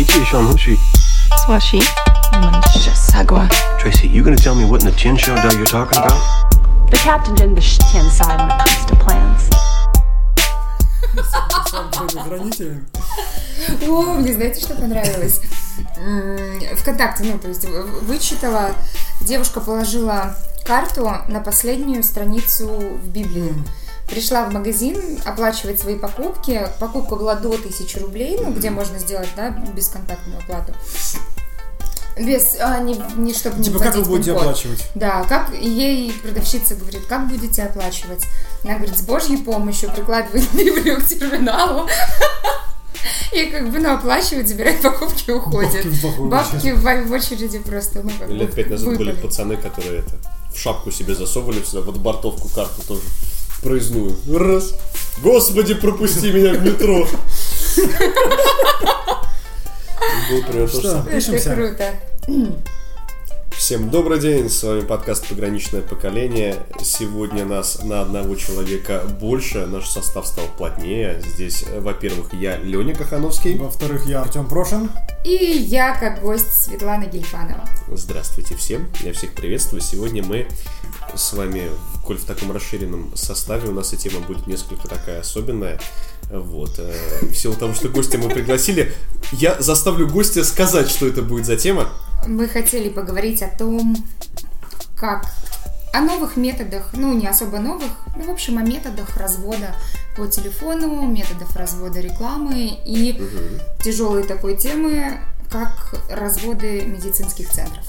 Ichi Sean, who's she? Swashi. Sagwa. Tracy, you gonna tell me what in the Tin Show dog you're talking about? The captain in the Tian side when it comes to plans. О, мне знаете, что понравилось? Вконтакте, ну, то есть вычитала, девушка положила карту на последнюю страницу в Библии. Пришла в магазин оплачивать свои покупки. Покупка была до 1000 рублей, ну, где можно сделать, да, бесконтактную оплату. Без, а, не, не чтобы не Типа, как вы будете пин-код. оплачивать? Да, как ей продавщица говорит, как будете оплачивать? Она говорит, с божьей помощью прикладывает Библию к терминалу. И как бы, ну, оплачивает, забирает покупки и уходит. Бабки в очереди просто, ну, как Лет пять назад были пацаны, которые это в шапку себе засовывали сюда, вот бортовку карту тоже проездную. Раз. Господи, пропусти меня в метро. Было примерно то же Что? самое. Это Пишемся. круто. Всем добрый день, с вами подкаст «Пограничное поколение». Сегодня нас на одного человека больше, наш состав стал плотнее. Здесь, во-первых, я, Леня Кахановский. Во-вторых, я Артем Прошин. И я, как гость, Светлана Гельфанова. Здравствуйте всем, я всех приветствую. Сегодня мы с вами, коль в таком расширенном составе, у нас и тема будет несколько такая особенная. Вот. э, В силу того, что гостя мы пригласили, я заставлю гостя сказать, что это будет за тема. Мы хотели поговорить о том, как о новых методах, ну не особо новых, ну в общем о методах развода по телефону, методах развода рекламы и тяжелой такой темы, как разводы медицинских центров.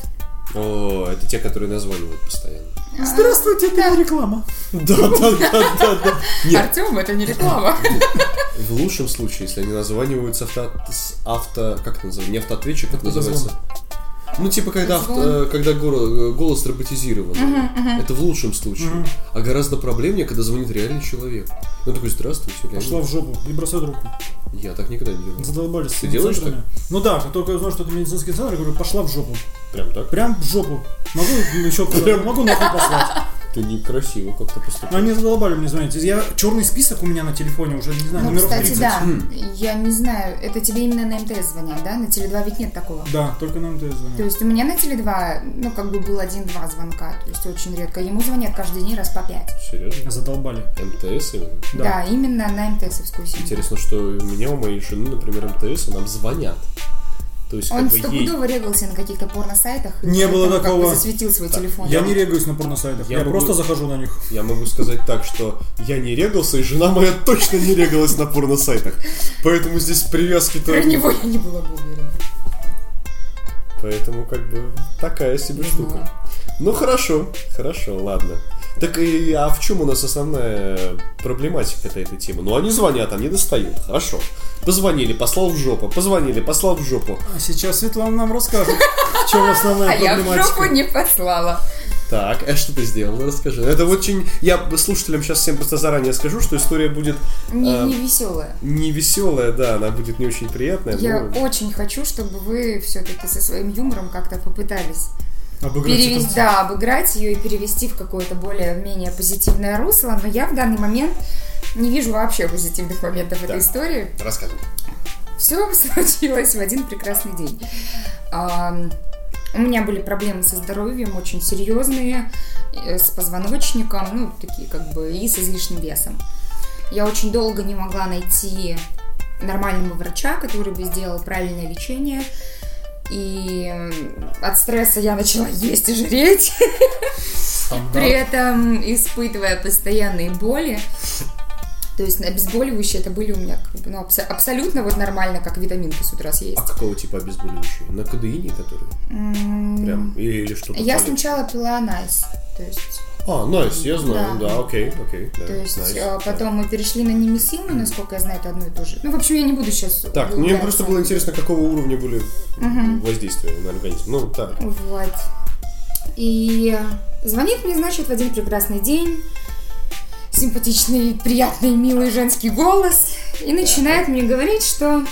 О, это те, которые названивают постоянно. Здравствуйте, это не реклама. Да, да, да, да, да. Нет, Артем, это не реклама. в лучшем случае, если они названивают с авто, авто как это называется, не автоответчик, как называется? Ну, типа, когда, э, когда горо- голос роботизирован. Это в лучшем случае. А гораздо проблемнее, когда звонит реальный человек. Он такой, здравствуйте, Леонид». Пошла в жопу и бросай трубку. Я так никогда не делал. Задолбались. Ты делаешь центрами. Ну да, как только я узнал, что это медицинский центр, я говорю, пошла в жопу. Прям так? Прям в жопу. Могу еще куда Могу нахуй послать. Ты некрасиво как-то Но поступил. они задолбали мне звонить. Я черный список у меня на телефоне уже, не знаю, Ну, номеров кстати, 30. да, я не знаю, это тебе именно на МТС звонят, да? На Теле2 ведь нет такого. Да, только на МТС То звонят. есть у меня на Теле2, ну, как бы был один-два звонка, то есть очень редко. Ему звонят каждый день раз по пять. Серьезно? Задолбали. МТС именно? Да. Да, именно на МТСовскую симку. Интересно, что у меня, у моей жены, например, МТС, нам звонят. То есть, Он ей... стопудово регался на каких-то порно-сайтах. и Не было поэтому как бы такого. засветил свой телефон. Я не регаюсь на порносайтах. Я Я, могу- просто захожу на них. Я могу сказать так, что я не регался, и жена моя точно не регалась на порно-сайтах. Поэтому здесь привязки-то... Про него я не была бы уверена. Поэтому как бы такая себе штука. Ну хорошо, хорошо, ладно. Так и а в чем у нас основная проблематика этой, этой темы? Ну они звонят, они достают, хорошо. Позвонили, послал в жопу, позвонили, послал в жопу. А сейчас Светлана нам расскажет, в чем основная А я в проблематика. жопу не послала. Так, а что ты сделал? Расскажи. Это очень... Я слушателям сейчас всем просто заранее скажу, что история будет Не, А, не веселая. не веселая, да, она будет не очень приятная. Я но- очень хочу, чтобы вы все-таки со своим юмором как-то попытались Обыграть ситуацию. да, обыграть ее и перевести в какое-то более-менее позитивное русло. Но я в данный момент не вижу вообще позитивных моментов этой Так. истории. Рассказывай. Все случилось в один прекрасный день. У меня были проблемы со здоровьем, очень серьезные, э, с позвоночником, ну, такие как бы, и с излишним весом. Я очень долго не могла найти нормального врача, который бы сделал правильное лечение. И от стресса я начала есть и жреть, при этом испытывая постоянные боли. То есть обезболивающие это были у меня ну, абсо- абсолютно вот нормально, как витаминку с утра съесть. А какого типа обезболивающие? На кадеине, который? М, Прям? Или, или что-то? Я пали- сначала пила найс, то есть, А, найс, я знаю, Да. да, окей, окей. да, то есть э, да. потом мы перешли на немесилу, насколько я знаю, это одно и то же. Ну, в общем, я не буду сейчас... Так, мне просто было интересно, какого уровня были воздействия на организм. Ну, так. Вот. И звонит мне, значит, в один прекрасный день симпатичный, приятный, милый женский голос и начинает мне говорить, что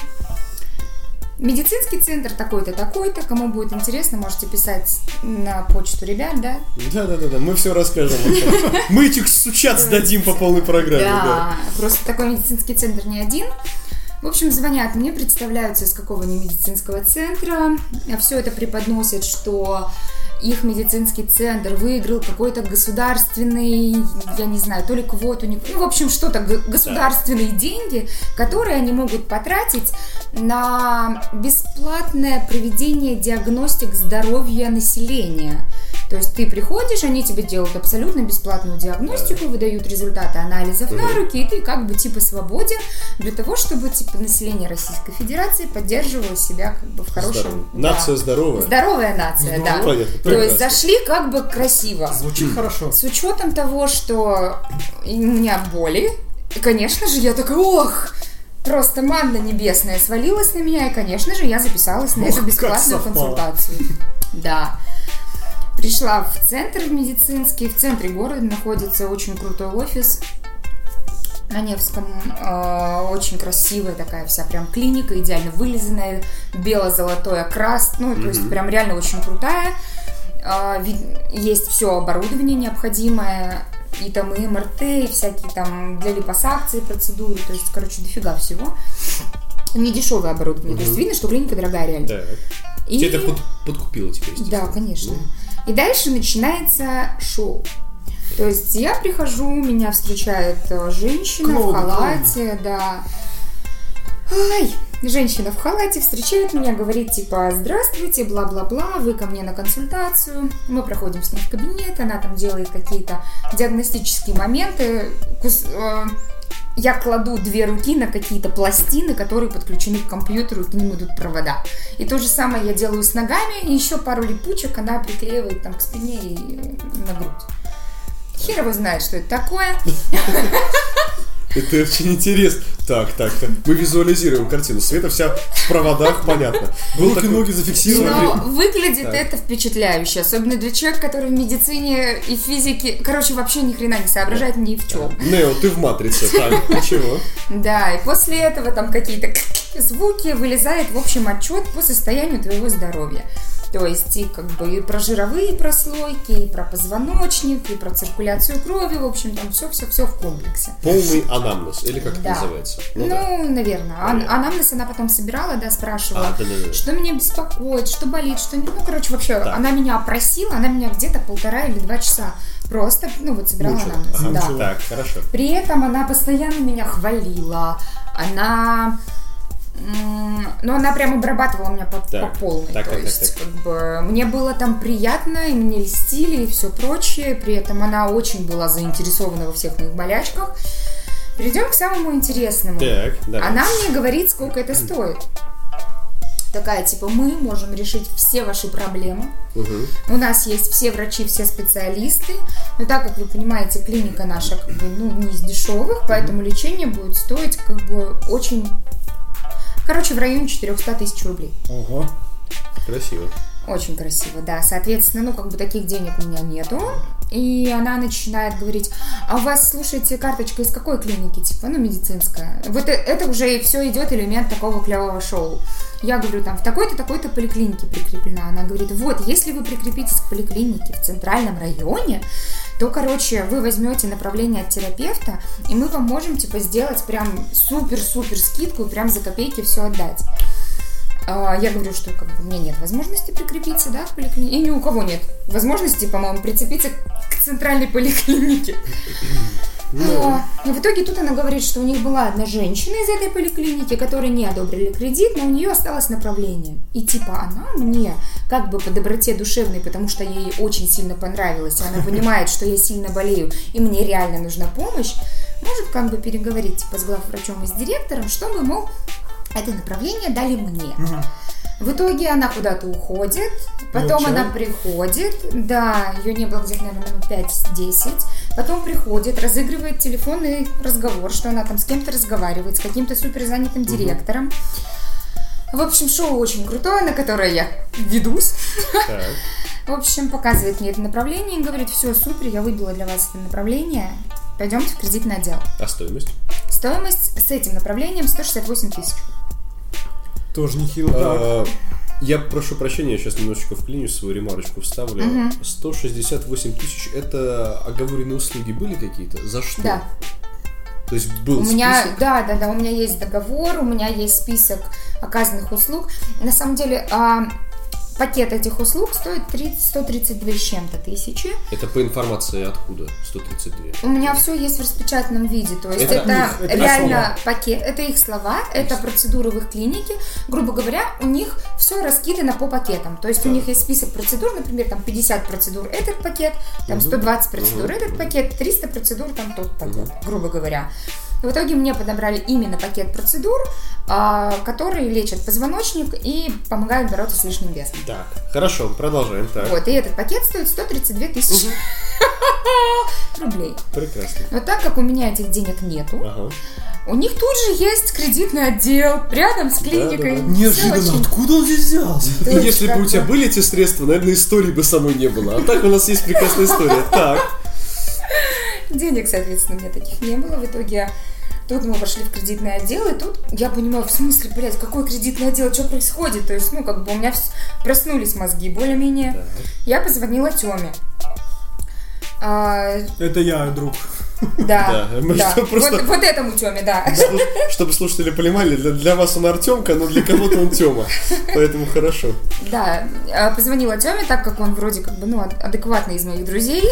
медицинский центр такой-то, такой-то, кому будет интересно, можете писать на почту ребят, да? Да, да, да, да, мы все расскажем. Мы этих сучат сдадим по полной программе. Да, просто такой медицинский центр не один. В общем, звонят мне, представляются из какого не медицинского центра. Все это преподносят, что их медицинский центр выиграл какой-то государственный, я не знаю, то ли квоту, не- ну, в общем, что-то государственные деньги, которые они могут потратить на бесплатное проведение диагностик здоровья населения. То есть ты приходишь, они тебе делают абсолютно бесплатную диагностику, выдают результаты анализов на руки, и ты как бы типа свободен для того, чтобы типа население Российской Федерации поддерживало себя как бы в хорошем... Здорово. да. Нация здоровая. Здоровая нация, да. Понятно, То есть зашли как бы красиво. Звучит хорошо. С учетом того, что у меня боли, и, конечно же, я такая, ох, просто манна небесная свалилась на меня, и, конечно же, я записалась на Ох, эту бесплатную консультацию. Да. Пришла в центр медицинский, в центре города находится очень крутой офис на Невском. Э, Очень красивая такая вся прям клиника, идеально вылизанная, бело-золотой окрас, ну, то есть прям реально очень крутая. А, Есть все оборудование необходимое, и там и МРТ, и всякие там для липосакции процедуры, то есть, короче, дофига всего. Не дешевое оборудование, то есть видно, что клиника дорогая реально. Так. И- Тебе это под- подкупило теперь, да, конечно. Ну, И дальше начинается шоу. То есть я прихожу, меня встречает э, женщина Клоун, в халате, да. Ай, женщина в халате встречает меня, говорит типа «Здравствуйте, бла-бла-бла, вы ко мне на консультацию». Мы проходим с ней в кабинет, она там делает какие-то диагностические моменты. Кус- э, я кладу две руки на какие-то пластины, которые подключены к компьютеру, и к ним идут провода. И то же самое я делаю с ногами, и еще пару липучек она приклеивает там к спине и на грудь. Хер его знает, что это такое. Это очень интересно. Так, так, так. Мы визуализируем картину. Света вся в проводах, понятно. Руки, такой- ноги зафиксированы. Но выглядит Так. это впечатляюще, особенно для человека, который в медицине и физике, короче, вообще ни хрена не соображает ни в чем. Нео, ты в матрице. Так, ничего. Да, и после этого там какие-то звуки вылезает, в общем, отчет по состоянию твоего здоровья. То есть и как бы и про жировые прослойки, и про позвоночник, и про циркуляцию крови, в общем, там все-все-все в комплексе. Полный анамнез. Или как это Да. называется? Ну, да. наверное. А- Наверное. Анамнез она потом собирала, да, спрашивала, А, да-да-да. что меня беспокоит, что болит, что... не- Ну, короче, вообще, Так. она меня опросила, она меня где-то полтора или два часа просто, ну, вот собирала Мучила. анамнез. Ага, да. Так, хорошо. При этом она постоянно меня хвалила. Она... Ну, она прям обрабатывала меня по, Так, по полной. так, То так, так, есть, так. как бы, мне было там приятно, и мне льстили, и все прочее. При этом она очень была заинтересована во всех моих болячках. Перейдем к самому интересному. Так, да. Она мне говорит, сколько это стоит. Такая, типа, мы можем решить все ваши проблемы. Мгм. У нас есть все врачи, все специалисты. Но так как вы понимаете, клиника наша как бы, ну, не из дешевых, поэтому лечение будет стоить как бы очень... Короче, в районе 400 тысяч рублей. Ого. Красиво. Очень красиво, да. Соответственно, ну, как бы таких денег у меня нету. И она начинает говорить, а у вас, слушайте, карточка из какой клиники? Типа, ну, медицинская. Вот э- это уже все идет элемент такого клевого шоу. Я говорю, там, в такой-то, такой-то поликлинике прикреплена. Она говорит, вот, если вы прикрепитесь к поликлинике в центральном районе, то, короче, вы возьмете направление от терапевта, и мы вам можем, типа, сделать прям супер-супер скидку и прям за копейки все отдать. А, Я говорю, что как бы у меня нет возможности прикрепиться, да, к поликлинике. И ни у кого нет возможности, по-моему, прицепиться центральной поликлинике. А, И в итоге тут она говорит, что у них была одна женщина из этой поликлиники, которой не одобрили кредит, но у нее осталось направление. И типа она мне, как бы по доброте душевной, потому что ей очень сильно понравилось, она понимает, что я сильно болею, и мне реально нужна помощь, может как бы переговорить типа с главврачом и с директором, чтобы, мол, это направление дали мне. В итоге она куда-то уходит, потом она приходит, да, ее не было где-то, наверное, минут 5-10, потом приходит, разыгрывает телефонный разговор, что она там с кем-то разговаривает, с каким-то суперзанятым директором. В общем, шоу очень крутое, на которое я ведусь. Так. В общем, показывает мне это направление и говорит, все, супер, я выбила для вас это направление, пойдемте в кредитный отдел. А стоимость? Стоимость с этим направлением 168 тысяч. Тоже нехило. Так. А, Я прошу прощения, я сейчас немножечко вклинюсь, свою ремарочку вставлю. 168 тысяч, это оговоренные услуги были какие-то? За что? Да. То есть был У меня, список? да, да, да, у меня есть договор, у меня есть список оказанных услуг. На самом деле, а, пакет этих услуг стоит 30, 132 с чем-то тысячи. Это по информации откуда? 132. У меня все есть в распечатанном виде, то есть Это это, их, это реально пакет, это их слова, это процедуры в их клинике. Грубо говоря, у них все раскидано по пакетам. То есть у них есть список процедур, например, там 50 процедур этот пакет, там 120 процедур этот пакет, 300 процедур там тот пакет, грубо говоря. И в итоге мне подобрали именно пакет процедур, а, которые лечат позвоночник и помогают бороться с лишним весом. Так, хорошо, продолжаем. Так, Вот, и этот пакет стоит 132 тысячи рублей. прекрасно. Но так как у меня этих денег нету, Ага. у них тут же есть кредитный отдел рядом с клиникой. Да-да-да. Всё Неожиданно, очень- откуда он здесь взялся? И если бы у тебя бы- были эти средства, наверное, истории бы самой не было. А так у нас есть прекрасная история. Так, Денег, соответственно, у меня таких не было. В итоге тут мы пошли в кредитный отдел, и тут я понимаю, в смысле, блядь, какой кредитный отдел, что происходит? То есть, ну, как бы у меня вс- проснулись мозги более-менее. Так. Я позвонила Теме. А, Это я, друг. да, Да, мы да. что, просто- Вот, вот этому Теме, да. Слуш- чтобы слушатели понимали, для, для вас он Артемка, но для кого-то он Тема. Поэтому хорошо. Да, а, позвонила Теме, так как он вроде как бы, ну, ад- адекватный из моих друзей.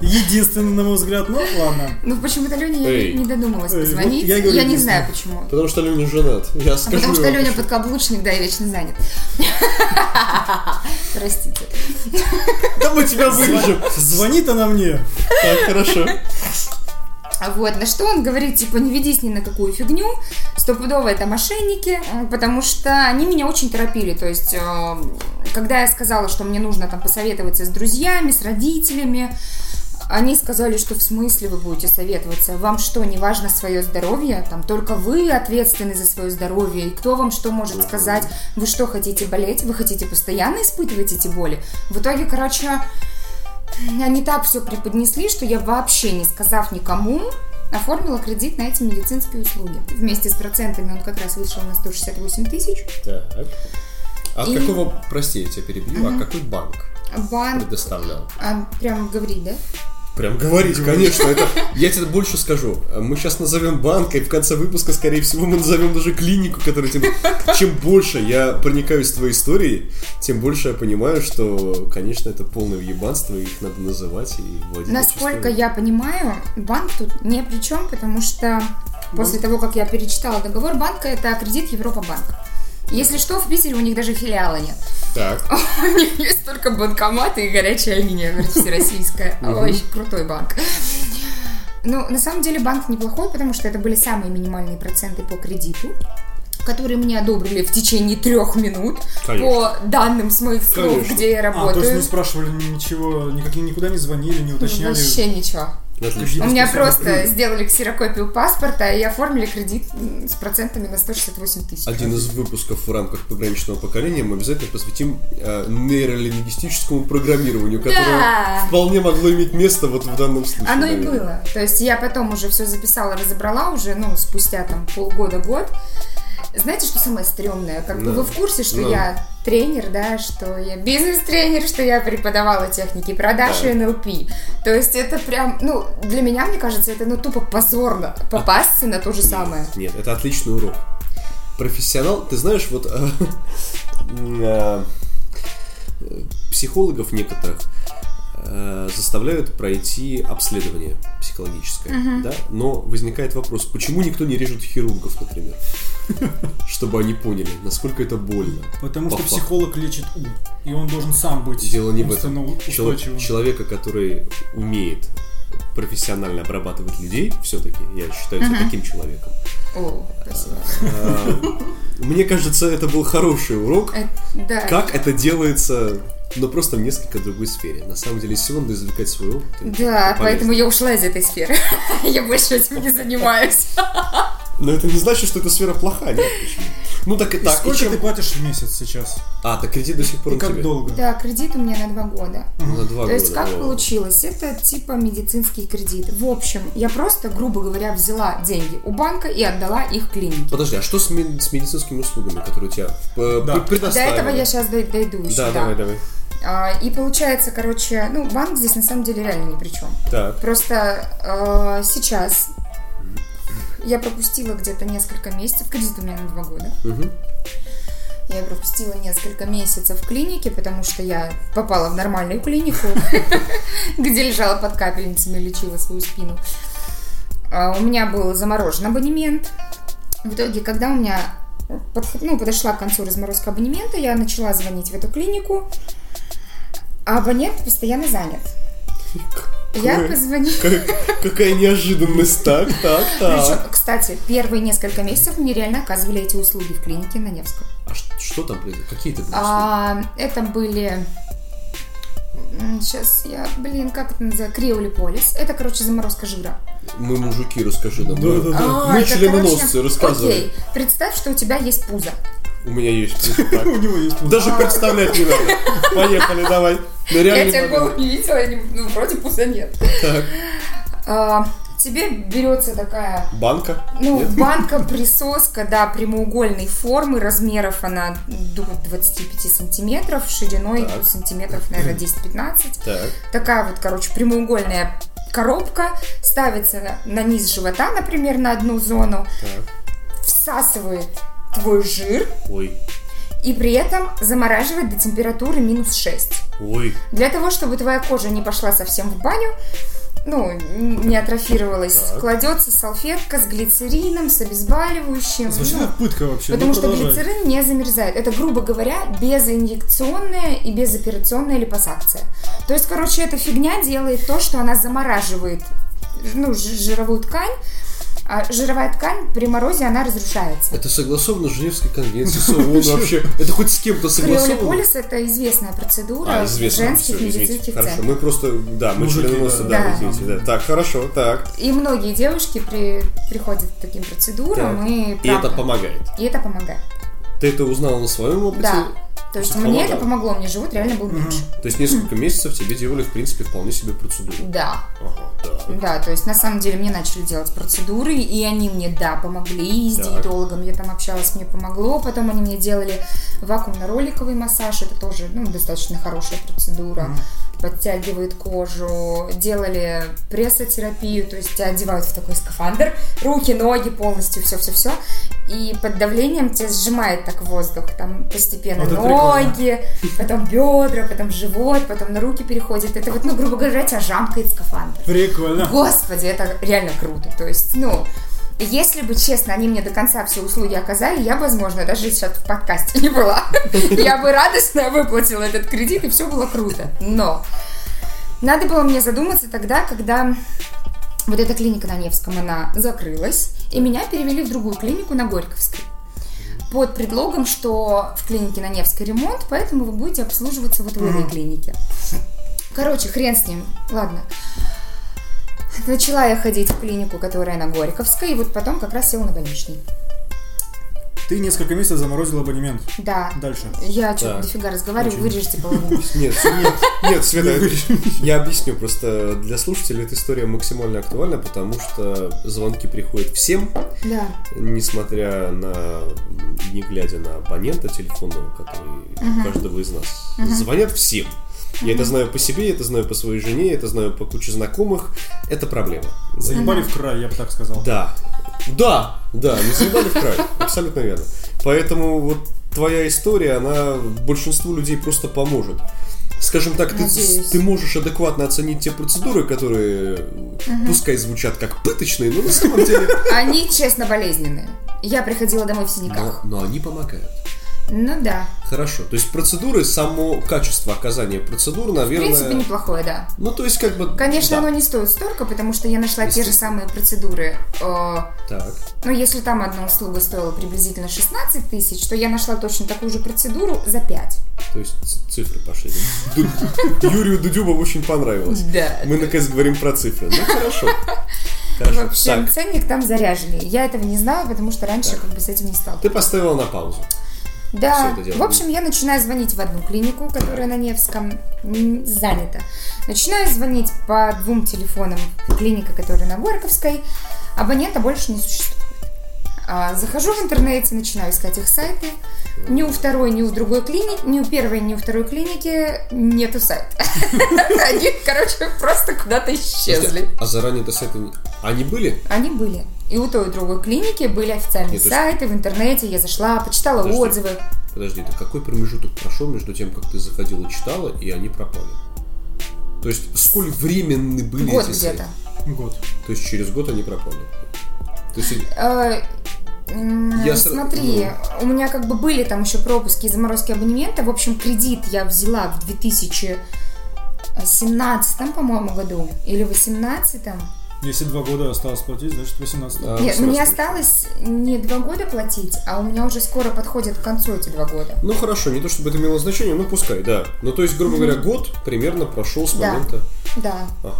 Единственный, на мой взгляд, ну ладно. Но почему-то Лене я Эй. не додумалась Эй, позвонить. вот я не знаю почему. Потому что Леня женат. Я А скажу потому что Леня подкаблучник, да, и вечно занят. Простите. Да мы тебя вырежем. Звонит она мне. Так, хорошо. А Вот, на что он говорит, типа, не ведись ни на какую фигню, стопудово это мошенники, потому что они меня очень торопили, то есть, э, когда я сказала, что мне нужно там посоветоваться с друзьями, с родителями, они сказали, что в смысле вы будете советоваться? Вам что, не важно свое здоровье? Там только вы ответственны за свое здоровье. И кто вам что может сказать? Вы что, хотите болеть? Вы хотите постоянно испытывать эти боли? В итоге, короче, они так все преподнесли, что я вообще не сказав никому, оформила кредит на эти медицинские услуги. Вместе с процентами он как раз вышел на 168 тысяч. Так. А И- какого, прости, я тебя перебью, а какой банк Банк, предоставлял? а, прям говорить, да? Прям говорить, конечно. Это, я тебе больше скажу. Мы сейчас назовем банк, и в конце выпуска, скорее всего, мы назовем даже клинику, которая тем... Чем больше я проникаюсь в твоей историей, тем больше я понимаю, что, конечно, это полное въебанство, и их надо называть и вводить. Насколько я понимаю, банк тут не при чем, потому что после того, как я перечитала договор банка, это кредит Европа-банк. Если что, в Питере у них даже филиала нет. Так, У них есть только банкоматы и горячая линия, говорит, всероссийская. Очень крутой банк. Ну, на самом деле банк неплохой, потому что это были самые минимальные проценты по кредиту которые мне одобрили в течение трех минут Конечно. по данным с моих слов, Конечно. где я А, то работаю. есть не спрашивали ничего, никак, никуда не звонили, не уточняли. Вообще ничего. Отлично. У меня просто сделали ксерокопию паспорта и оформили кредит с процентами на 168 тысяч. Один из выпусков в рамках пограничного поколения мы обязательно посвятим э, нейролингвистическому программированию, которое Да. вполне могло иметь место вот в данном случае. Оно и наверное. было. То есть я потом уже все записала, разобрала уже, ну, спустя там полгода-год. Знаете, что самое стрёмное? Как бы Ну, вы в курсе, что ну. я тренер, да, что я бизнес-тренер, что я преподавала техники продаж Да. и НЛП. То есть это прям, ну, для меня, мне кажется, это, ну, тупо позорно попасться на то же самое. Нет, это отличный урок. Профессионал, ты знаешь, вот э, э, психологов некоторых э, заставляют пройти обследование психологическое, да? Но возникает вопрос, почему никто не режет хирургов, например, чтобы они поняли, насколько это больно. Потому По что психолог лечит ум, и он должен сам быть Дело не в этом. Человека, который умеет профессионально обрабатывать людей, все-таки я считаю себя таким человеком. О, спасибо. Э, Мне кажется, это был хороший урок. Э, да. Как это делается, но просто в несколько другой сфере. На самом деле, всего надо извлекать свой опыт. Да, поэтому я ушла из этой сферы. Я больше этим не занимаюсь. Но это не значит, что эта сфера плохая. Нет, почему? Ну так и И так. и сколько чем- ты платишь в месяц сейчас? А, так кредит до сих пор И у как тебя? долго? Да, кредит у меня на два года. На два То есть года, как о. получилось? Это типа медицинский кредит. В общем, я просто, грубо говоря, взяла деньги у банка и отдала их клинике. Подожди, а что с, ми- с медицинскими услугами, которые у тебя э, Да. пр- До предоставили? этого я сейчас дойду еще. Да, давай, давай. А, И получается, короче, ну, банк здесь на самом деле реально ни при чем. Так. Просто э, сейчас я пропустила где-то несколько месяцев, кредит у меня на два года. Мгм. Я пропустила несколько месяцев в клинике, потому что я попала в нормальную клинику, где лежала под капельницами, лечила свою спину. А У меня был заморожен абонемент. В итоге, когда у меня ну, подошла к концу разморозка абонемента, я начала звонить в эту клинику, а абонент постоянно занят. Я позвонила. Как- Какая неожиданность. Так, так, Причем, так. кстати, первые несколько месяцев мне реально оказывали эти услуги в клинике на Невском. А что там произошло? Какие ты А, это были... Сейчас я, блин, как это называется? Криолиполис. Это, короче, заморозка жира. Мы мужики, расскажи нам. Мы- Да-да-да. А, Мы это, членоносцы, короче, рассказывай. Окей, представь, что у тебя есть пузо. У меня есть. У него есть. Даже представлять не надо. Поехали, давай. Я тебя голову не видела, ну, вроде пуза нет. А, тебе берется такая Банка? Ну, Нет? банка, присоска, да, прямоугольной формы, размеров она до 25 сантиметров, шириной Так. сантиметров, наверное, 10-15. Так. Такая вот, короче, прямоугольная коробка ставится на, на низ живота, например, на одну зону, Так. всасывает твой жир Ой. и при этом замораживает до температуры минус 6. Ой. Для того, чтобы твоя кожа не пошла совсем в баню, ну, не атрофировалась, Так. кладется салфетка с глицерином, с обезболивающим. Звучит ну, как пытка вообще. Потому Ну, что глицерин не замерзает. Это, грубо говоря, безинъекционная и безоперационная липосакция. То есть, короче, эта фигня делает то, что она замораживает ну, жировую ткань, а жировая ткань при морозе, она разрушается. Это согласовано с Женевской конвенцией, с ООН вообще. Это хоть с кем-то согласовано? Криолиполис – это известная процедура А, известно. женских извините. медицинских Хорошо, мы просто, да, мы членоносцы, да. да, извините, да. Так, хорошо, так. И многие девушки при- приходят к таким процедурам, Так. и, И правда, это помогает. и это помогает. Ты это узнала на своем опыте? Да. То есть мне это помогло, мне живот реально был лучше. То есть несколько месяцев тебе делали, в принципе, вполне себе процедуру. Да. Ага. Да, то есть на самом деле мне начали делать процедуры, и они мне, да, помогли. И с Так. диетологом я там общалась, мне помогло. Потом они мне делали вакуумно-роликовый массаж, это тоже ну, достаточно хорошая процедура. Подтягивает кожу, делали прессотерапию, то есть тебя одевают в такой скафандр, руки, ноги полностью, все-все-все. И под давлением тебя сжимает так воздух, там постепенно Вот ноги, потом бедра, потом живот, потом на руки переходит. Это вот, ну, грубо говоря, тебя жамкает скафандр. Прикольно. Господи, это реально круто. То есть, ну, если бы, честно, они мне до конца все услуги оказали, я, возможно, даже сейчас в подкасте не была. Я бы радостно выплатила этот кредит, и все было круто. Но надо было мне задуматься тогда, когда вот эта клиника на Невском, она закрылась, и меня перевели в другую клинику на Горьковской. Под предлогом, что в клинике на Невской ремонт, поэтому вы будете обслуживаться вот в этой клинике. Короче, хрен с ним. Ладно. Начала я ходить в клинику, которая на Горьковской, и вот потом как раз села на больничный. Ты несколько месяцев заморозил абонемент. Да. Дальше. Я что-то Так. дофига разговариваю, Очень. вырежьте половину. Нет, нет, нет, Света, я объясню, просто для слушателей эта история максимально актуальна, потому что звонки приходят всем, Да. несмотря на, не глядя на абонента телефонного, который у каждого из нас, звонят всем. Я это знаю по себе, я это знаю по своей жене, я это знаю по куче знакомых. Это проблема. Заебали в край, я бы так сказал. Да. Да, да, не заебали в край. Абсолютно верно. Поэтому вот твоя история, она большинству людей просто поможет. Скажем так, ты, Надеюсь. ты можешь адекватно оценить те процедуры, которые пускай звучат как пыточные, но на самом деле... Они, честно, болезненные. Я приходила домой в Но, синяках. но они помогают. Ну да. Хорошо. То есть процедуры, само качество оказания процедур, В наверное... принципе, неплохое, да. Ну, то есть, как бы... Конечно, да. оно не стоит столько, потому что я нашла те же самые процедуры. э, Так. Ну, если там одна услуга стоила приблизительно 16 тысяч, то я нашла точно такую же процедуру за 5. То есть цифры пошли. Юрию Дудюбову очень понравилось. Да. Мы наконец говорим про цифры. Ну, хорошо. Хорошо. В общем, Так, ценник там заряженный. Я этого не знала, потому что раньше Так. как бы с этим не стала. ты поставила на паузу. Да, в общем, я начинаю звонить в одну клинику, которая на Невском занята. Начинаю звонить по двум телефонам клиника, которая на Горьковской. Абонента больше не существует. А, захожу в интернете, начинаю искать их сайты. Ни у второй, ни у другой клиники, ни у первой, ни у второй клиники нету сайта. Они, короче, просто куда-то исчезли. А заранее-то сайты... Они были? Они были. И у той и другой клиники были официальные Нет, сайты в интернете, я зашла, почитала Подожди. отзывы. Подожди, это какой промежуток прошел между тем, как ты заходила, читала, и они пропали? То есть, сколь временны были Год эти сайты? Год. То есть, через год они пропали? То есть, Э, Я с- ну. Смотри, у меня как бы были там еще пропуски и заморозки абонемента. В общем, кредит я взяла в 2017, по-моему, году. Или 18 Если два года осталось платить, значит 18 А, Нет, сразу мне слышу. осталось не два года платить, а у меня уже скоро подходят к концу эти два года. Ну хорошо, не то чтобы это имело значение, ну пускай, да. Ну то есть, грубо говоря, год примерно прошел с Да. момента. Да. Ага.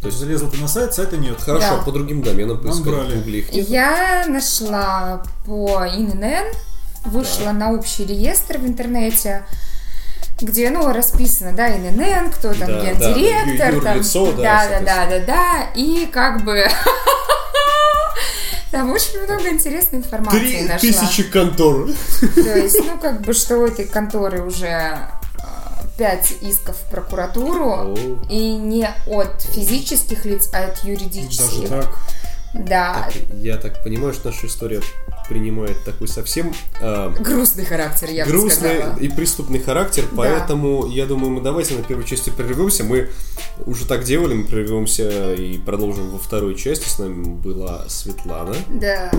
То есть залезла ты на сайт, сайта нет. Хорошо, Да. по другим доменам их нет. Я нашла по ИНН, вышла на общий реестр в интернете, где, ну, расписано, да, ИНН, кто там Да, гендиректор, да, там, юрлицо, да, да, да, да, да, и как бы там очень много интересной информации Три нашла. тысячи контор. То есть, ну, как бы, что у этой конторы уже э, пять исков в прокуратуру, О. и не от физических лиц, а от юридических. Даже так. Да, Я так понимаю, что наша история принимает такой совсем а, грустный характер, я бы грустный сказала. и преступный характер, поэтому я думаю, мы давайте на первой части прервемся. Мы уже так делали, мы прервемся и продолжим во второй части. С нами была Светлана. Да,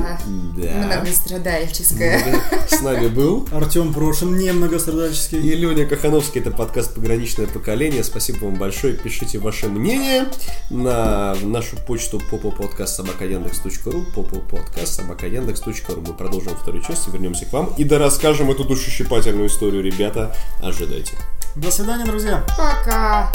Да. многострадальческая. С нами был Артем Прошин, немногострадальческий. И Леня Кахановский, это подкаст «Пограничное поколение». Спасибо вам большое. Пишите ваше мнение на нашу почту popopodcast.собакаяндекс.ру popopodcast.собакаяндекс.ру Мы продолжим во второй части, вернемся к вам и дорасскажем эту душещипательную историю, ребята. Ожидайте. До свидания, друзья. Пока.